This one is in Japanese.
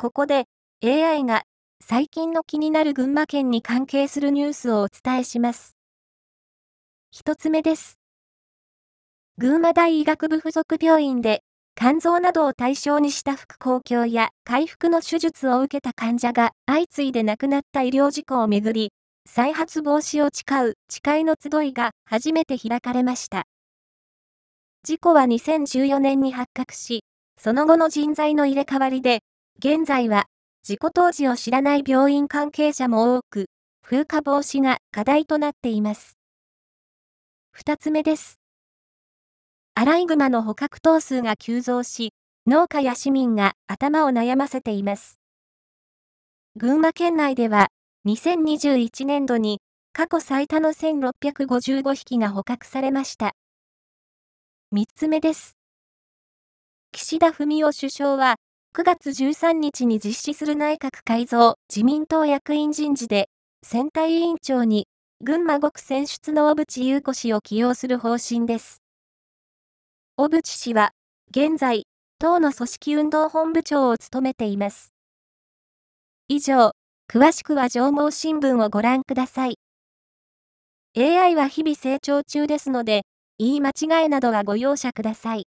ここで AI が最近の気になる群馬県に関係するニュースをお伝えします。一つ目です。群馬大医学部附属病院で肝臓などを対象にした副公共や回復の手術を受けた患者が相次いで亡くなった医療事故をめぐり、再発防止を誓う誓いの集いが初めて開かれました。事故は2014年に発覚し、その後の人材の入れ替わりで、現在は事故当時を知らない病院関係者も多く、風化防止が課題となっています。二つ目です。アライグマの捕獲頭数が急増し、農家や市民が頭を悩ませています。群馬県内では、2021年度に過去最多の1655匹が捕獲されました。3つ目です。岸田文雄首相は、9月13日に実施する内閣改造自民党役員人事で、選対委員長に群馬5区選出の小渕優子氏を起用する方針です。小渕氏は、現在、党の組織運動本部長を務めています。以上、詳しくは上毛新聞をご覧ください。AI は日々成長中ですので、言い間違いなどはご容赦ください。